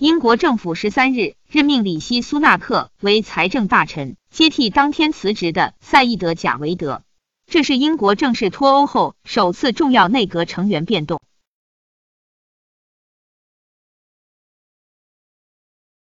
英国政府十三日任命里希苏纳克为财政大臣接替当天辞职的赛义德贾维德。这是英国正式脱欧后首次重要内阁成员变动。